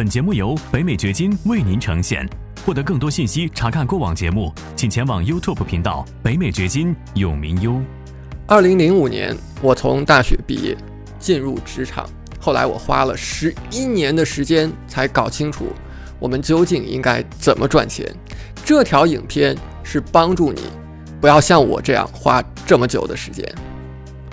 本节目由北美掘金为您呈现。获得更多信息，查看过往节目，请前往 YouTube 频道“北美掘金”永明优。二零零五年，我从大学毕业，进入职场。后来我花了十一年的时间才搞清楚，我们究竟应该怎么赚钱。这条影片是帮助你，不要像我这样花这么久的时间。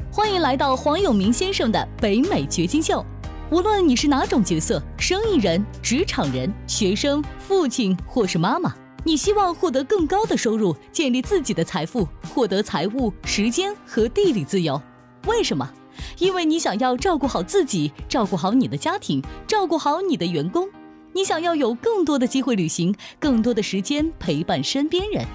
欢迎来到黄永明先生的北美掘金秀。无论你是哪种角色，生意人、职场人、学生、父亲或是妈妈，你希望获得更高的收入，建立自己的财富，获得财务、时间和地理自由。为什么？因为你想要照顾好自己，照顾好你的家庭，照顾好你的员工。你想要有更多的机会旅行，更多的时间陪伴身边人。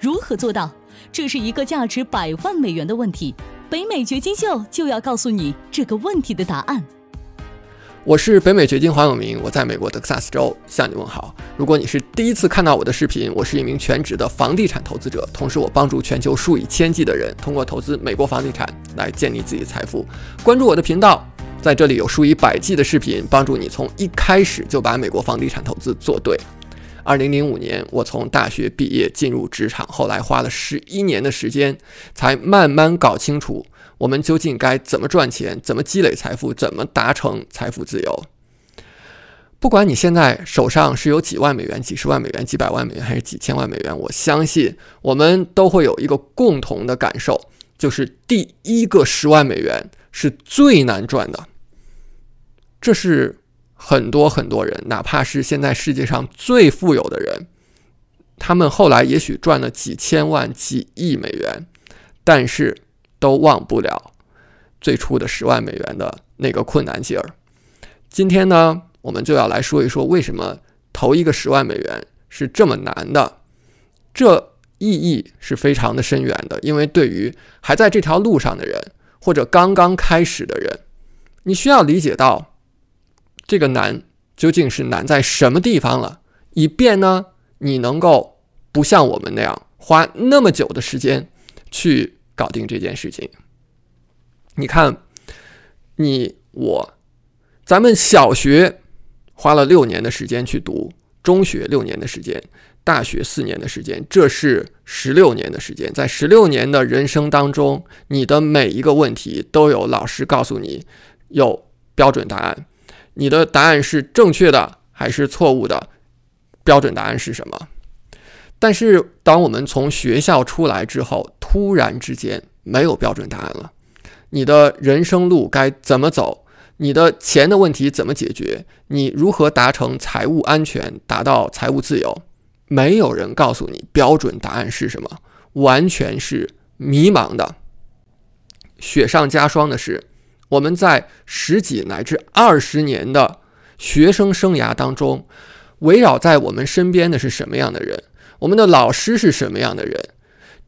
如何做到？这是一个价值百万美元的问题。北美掘金秀就要告诉你这个问题的答案。我是北美掘金黄永明，我在美国德克萨斯州向你问好。如果你是第一次看到我的视频，我是一名全职的房地产投资者，同时我帮助全球数以千计的人通过投资美国房地产来建立自己的财富。关注我的频道，在这里有数以百计的视频，帮助你从一开始就把美国房地产投资做对。二零零五年，我从大学毕业进入职场，后来花了十一年的时间，才慢慢搞清楚。我们究竟该怎么赚钱？怎么积累财富？怎么达成财富自由？不管你现在手上是有几万美元、几十万美元、几百万美元，还是几千万美元，我相信我们都会有一个共同的感受，就是第一个十万美元是最难赚的。这是很多很多人，哪怕是现在世界上最富有的人，他们后来也许赚了几千万、几亿美元，但是。都忘不了最初的十万美元的那个困难劲儿。今天呢，我们就要来说一说为什么投一个十万美元是这么难的。这意义是非常的深远的，因为对于还在这条路上的人，或者刚刚开始的人，你需要理解到这个难究竟是难在什么地方了，以便呢，你能够不像我们那样花那么久的时间去。搞定这件事情。你看，你我，咱们小学花了六年的时间去读，中学六年的时间，大学四年的时间，这是十六年的时间。在十六年的人生当中，你的每一个问题都有老师告诉你有标准答案。你的答案是正确的还是错误的？标准答案是什么？但是，当我们从学校出来之后，突然之间没有标准答案了。你的人生路该怎么走？你的钱的问题怎么解决？你如何达成财务安全，达到财务自由？没有人告诉你标准答案是什么，完全是迷茫的。雪上加霜的是，我们在十几乃至二十年的学生生涯当中，围绕在我们身边的是什么样的人？我们的老师是什么样的人？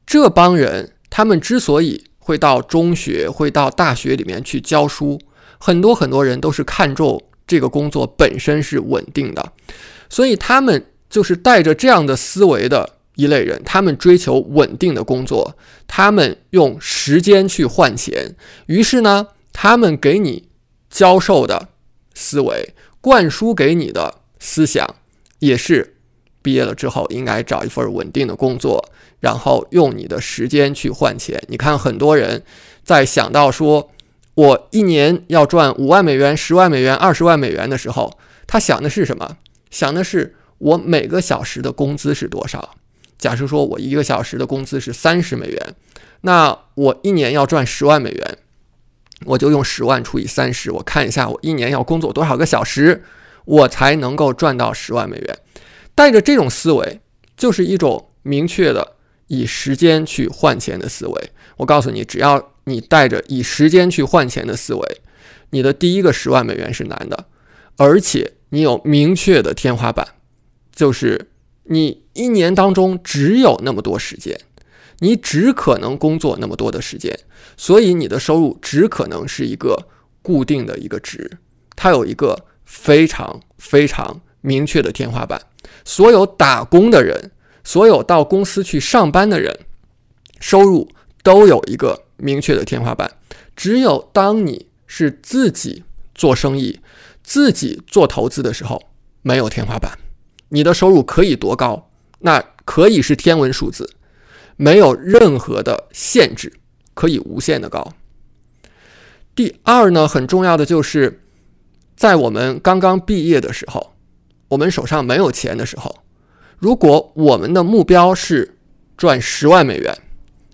这帮人，他们之所以会到中学、会到大学里面去教书，很多很多人都是看重这个工作本身是稳定的，所以他们就是带着这样的思维的一类人。他们追求稳定的工作，他们用时间去换钱。于是呢，他们给你教授的思维、灌输给你的思想，也是。毕业了之后，应该找一份稳定的工作，然后用你的时间去换钱。你看，很多人在想到说，我一年要赚五万美元、十万美元、二十万美元的时候，他想的是什么？想的是我每个小时的工资是多少？假设说我一个小时的工资是三十美元，那我一年要赚十万美元，我就用十万除以三十，我看一下我一年要工作多少个小时，我才能够赚到十万美元。带着这种思维，就是一种明确的以时间去换钱的思维。我告诉你，只要你带着以时间去换钱的思维，你的第一个十万美元是难的，而且你有明确的天花板，就是你一年当中只有那么多时间，你只可能工作那么多的时间，所以你的收入只可能是一个固定的一个值，它有一个非常非常明确的天花板。所有打工的人，所有到公司去上班的人，收入都有一个明确的天花板。只有当你是自己做生意、自己做投资的时候，没有天花板，你的收入可以多高，那可以是天文数字，没有任何的限制，可以无限的高。第二呢，很重要的就是在我们刚刚毕业的时候，我们手上没有钱的时候，如果我们的目标是赚十万美元，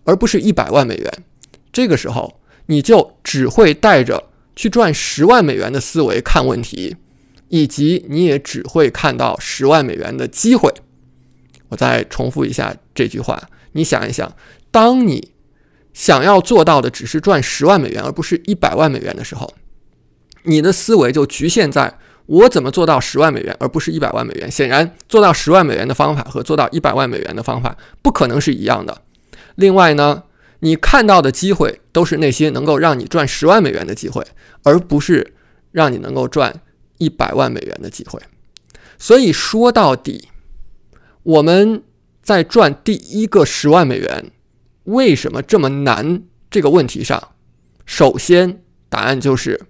而不是一百万美元，这个时候你就只会带着去赚十万美元的思维看问题。以及你也只会看到十万美元的机会。我再重复一下这句话，你想一想，当你想要做到的只是赚十万美元，而不是一百万美元的时候，你的思维就局限在我怎么做到十万美元，而不是一百万美元。显然，做到十万美元的方法和做到一百万美元的方法不可能是一样的。另外呢，你看到的机会都是那些能够让你赚十万美元的机会，而不是让你能够赚。一百万美元的机会，所以说到底，我们在赚第一个十万美元为什么这么难这个问题上，首先答案就是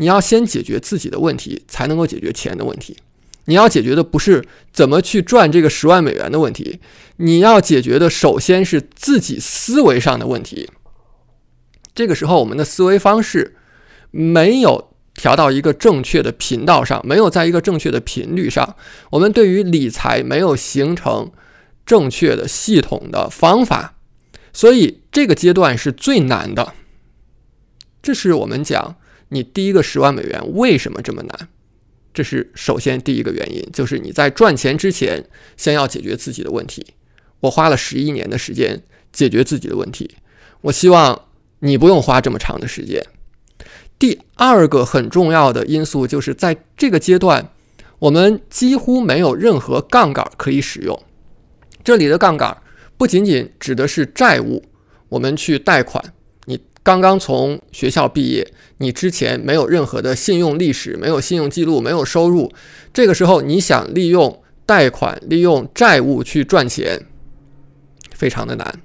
你要先解决自己的问题，才能够解决钱的问题。你要解决的不是怎么去赚这个十万美元的问题，你要解决的首先是自己思维上的问题。这个时候，我们的思维方式没有。调到一个正确的频道上，没有在一个正确的频率上，我们对于理财没有形成正确的系统的方法，所以这个阶段是最难的。这是我们讲你第一个十万美元为什么这么难，这是首先第一个原因，就是你在赚钱之前先要解决自己的问题。我花了十一年的时间解决自己的问题，我希望你不用花这么长的时间。第二个很重要的因素就是在这个阶段，我们几乎没有任何杠杆可以使用。这里的杠杆不仅仅指的是债务，我们去贷款。刚刚从学校毕业，你之前没有任何的信用历史，没有信用记录，没有收入，这个时候你想利用贷款、利用债务去赚钱，非常的难。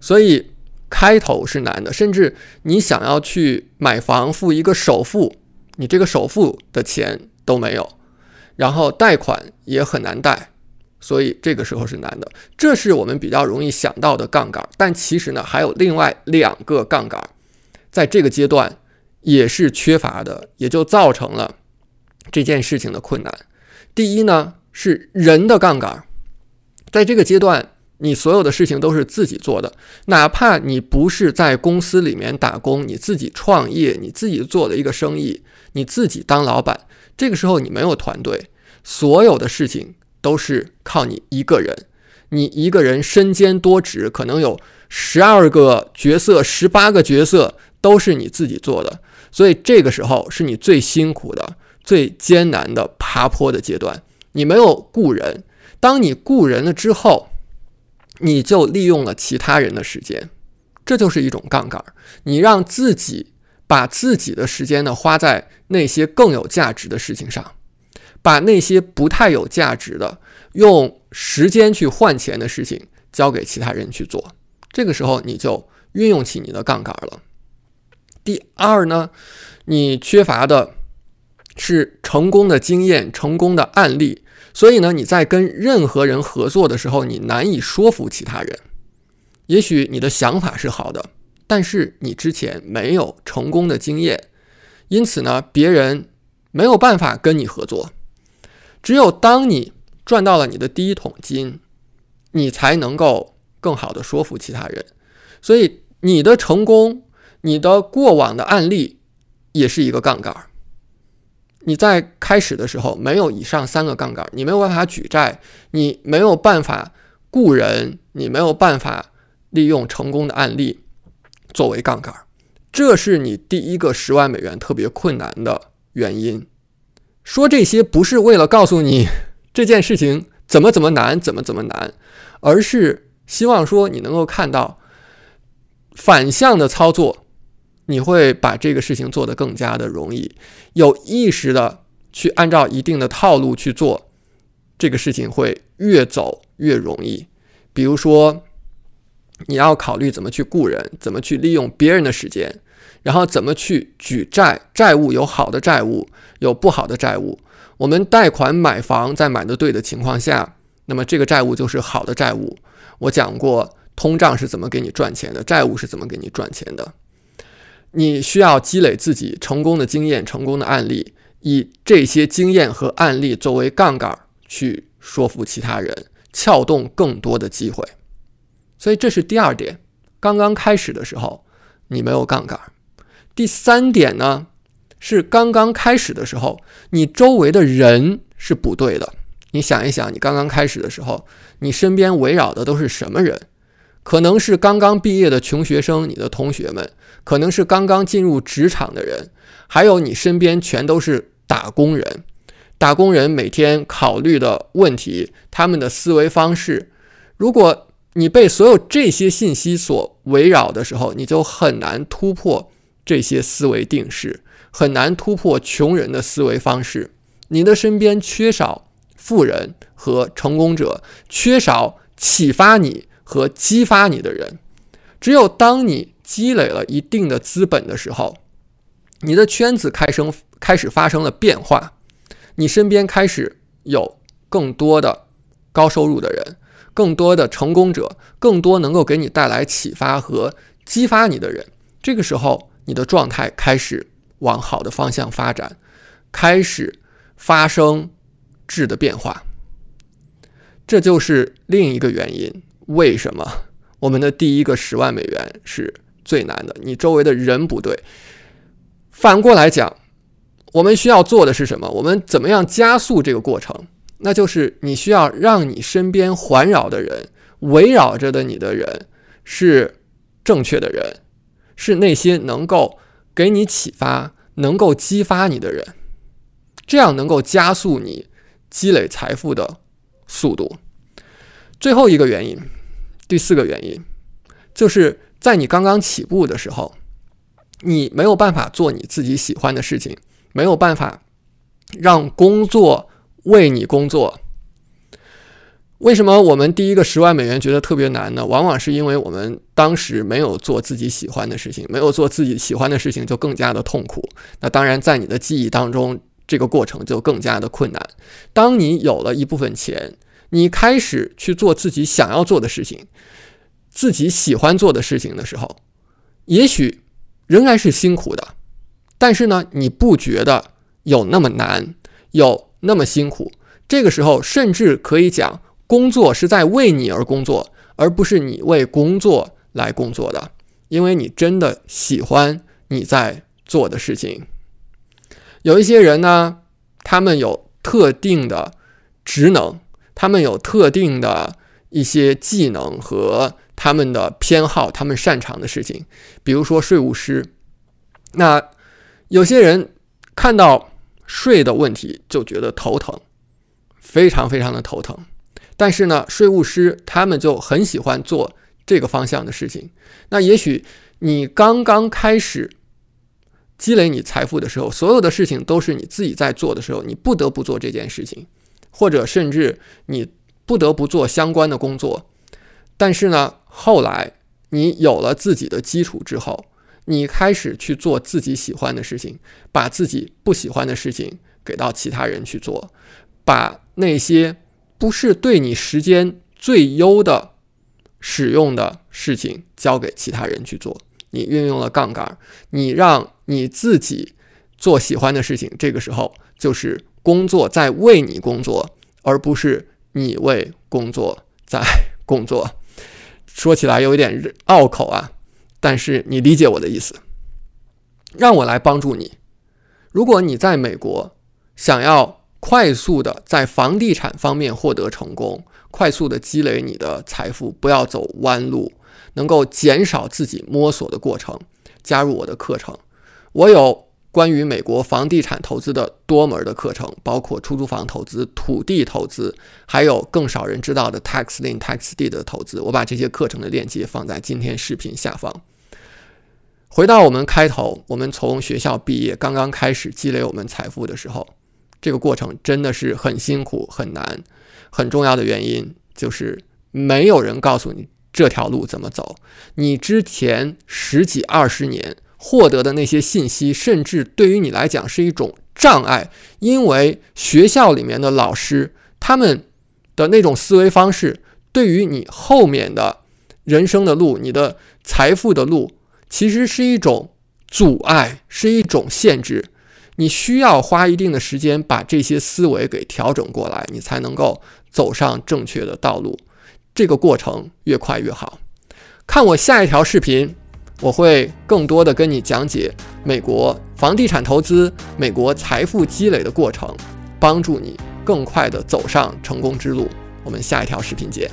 所以。开头是难的，甚至你想要去买房付一个首付，你这个首付的钱都没有，然后贷款也很难贷，所以这个时候是难的。这是我们比较容易想到的杠杆，但其实呢，还有另外两个杠杆，在这个阶段也是缺乏的，也就造成了这件事情的困难。第一呢，是人的杠杆，在这个阶段。你所有的事情都是自己做的，哪怕你不是在公司里面打工，你自己创业，你自己做了一个生意，你自己当老板，这个时候你没有团队，所有的事情都是靠你一个人，你一个人身兼多职，可能有十二个角色、十八个角色都是你自己做的，所以这个时候是你最辛苦的、最艰难的爬坡的阶段。你没有雇人，当你雇人了之后。你就利用了其他人的时间，这就是一种杠杆。你让自己把自己的时间呢花在那些更有价值的事情上，把那些不太有价值的用时间去换钱的事情交给其他人去做。这个时候你就运用起你的杠杆了。第二呢，你缺乏的是成功的经验、成功的案例。所以呢，你在跟任何人合作的时候，你难以说服其他人。也许你的想法是好的，但是你之前没有成功的经验，因此呢，别人没有办法跟你合作。只有当你赚到了你的第一桶金，你才能够更好的说服其他人。所以，你的成功，你的过往的案例，也是一个杠杆。你在开始的时候没有以上三个杠杆，你没有办法举债，你没有办法雇人，你没有办法利用成功的案例作为杠杆，这是你第一个十万美元特别困难的原因。说这些不是为了告诉你这件事情怎么怎么难，怎么怎么难，而是希望说你能够看到反向的操作。你会把这个事情做得更加的容易，有意识的去按照一定的套路去做，这个事情会越走越容易。比如说，你要考虑怎么去雇人，怎么去利用别人的时间，然后怎么去举债，债务有好的债务，有不好的债务。我们贷款买房，在买的对的情况下，那么这个债务就是好的债务。我讲过，通胀是怎么给你赚钱的，债务是怎么给你赚钱的。你需要积累自己成功的经验、成功的案例，以这些经验和案例作为杠杆去说服其他人，撬动更多的机会。所以这是第二点。刚刚开始的时候，你没有杠杆。第三点呢，是刚刚开始的时候，你周围的人是不对的。你想一想，你刚刚开始的时候，你身边围绕的都是什么人？可能是刚刚毕业的穷学生，你的同学们；可能是刚刚进入职场的人，还有你身边全都是打工人。打工人每天考虑的问题，他们的思维方式，如果你被所有这些信息所围绕的时候，你就很难突破。这些思维定式很难突破穷人的思维方式。你的身边缺少富人和成功者，缺少启发你和激发你的人。只有当你积累了一定的资本的时候，你的圈子开生开始发生了变化，你身边开始有更多的高收入的人，更多的成功者，更多能够给你带来启发和激发你的人。这个时候。你的状态开始往好的方向发展，开始发生质的变化，这就是另一个原因。为什么我们的第一个十万美元是最难的？你周围的人不对。反过来讲，我们需要做的是什么？我们怎么样加速这个过程？那就是你需要让你身边环绕的人、围绕着的你的人是正确的人。是那些能够给你启发、能够激发你的人，这样能够加速你积累财富的速度。最后一个原因，第四个原因，就是在你刚刚起步的时候，你没有办法做你自己喜欢的事情，没有办法让工作为你工作。为什么我们第一个十万美元觉得特别难呢？往往是因为我们当时没有做自己喜欢的事情，没有做自己喜欢的事情就更加的痛苦。那当然，在你的记忆当中，这个过程就更加的困难。当你有了一部分钱，你开始去做自己想要做的事情，自己喜欢做的事情的时候，也许仍然是辛苦的，但是呢，你不觉得有那么难，有那么辛苦。这个时候，甚至可以讲。工作是在为你而工作，而不是你为工作来工作的，因为你真的喜欢你在做的事情。有一些人呢，他们有特定的职能，他们有特定的一些技能和他们的偏好，他们擅长的事情，比如说税务师。那有些人看到税的问题就觉得头疼，非常非常的头疼。但是呢，税务师他们就很喜欢做这个方向的事情。那也许你刚刚开始积累你财富的时候，所有的事情都是你自己在做的时候，你不得不做这件事情，或者甚至你不得不做相关的工作。但是呢，后来你有了自己的基础之后，你开始去做自己喜欢的事情，把自己不喜欢的事情给到其他人去做，把那些。不是对你时间最优的使用的事情交给其他人去做，你运用了杠杆，你让你自己做喜欢的事情，这个时候就是工作在为你工作，而不是你为工作在工作。说起来有一点拗口啊，但是你理解我的意思。让我来帮助你。如果你在美国想要。快速的在房地产方面获得成功，快速的积累你的财富，不要走弯路，能够减少自己摸索的过程。加入我的课程，我有关于美国房地产投资的多门的课程，包括出租房投资、土地投资，还有更少人知道的 tax lien、tax deed 的投资。我把这些课程的链接放在今天视频下方。回到我们开头，我们从学校毕业，刚刚开始积累我们财富的时候。这个过程真的是很辛苦很难，很重要的原因就是没有人告诉你这条路怎么走。你之前十几二十年获得的那些信息，甚至对于你来讲是一种障碍，因为学校里面的老师他们的那种思维方式，对于你后面的人生的路、你的财富的路，其实是一种阻碍，是一种限制。你需要花一定的时间把这些思维给调整过来，你才能够走上正确的道路。这个过程越快越好。看我下一条视频。我会更多的跟你讲解美国房地产投资、美国财富积累的过程，帮助你更快的走上成功之路。我们下一条视频见。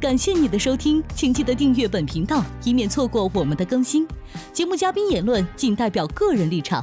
感谢你的收听，请记得订阅本频道，以免错过我们的更新。节目嘉宾言论仅代表个人立场。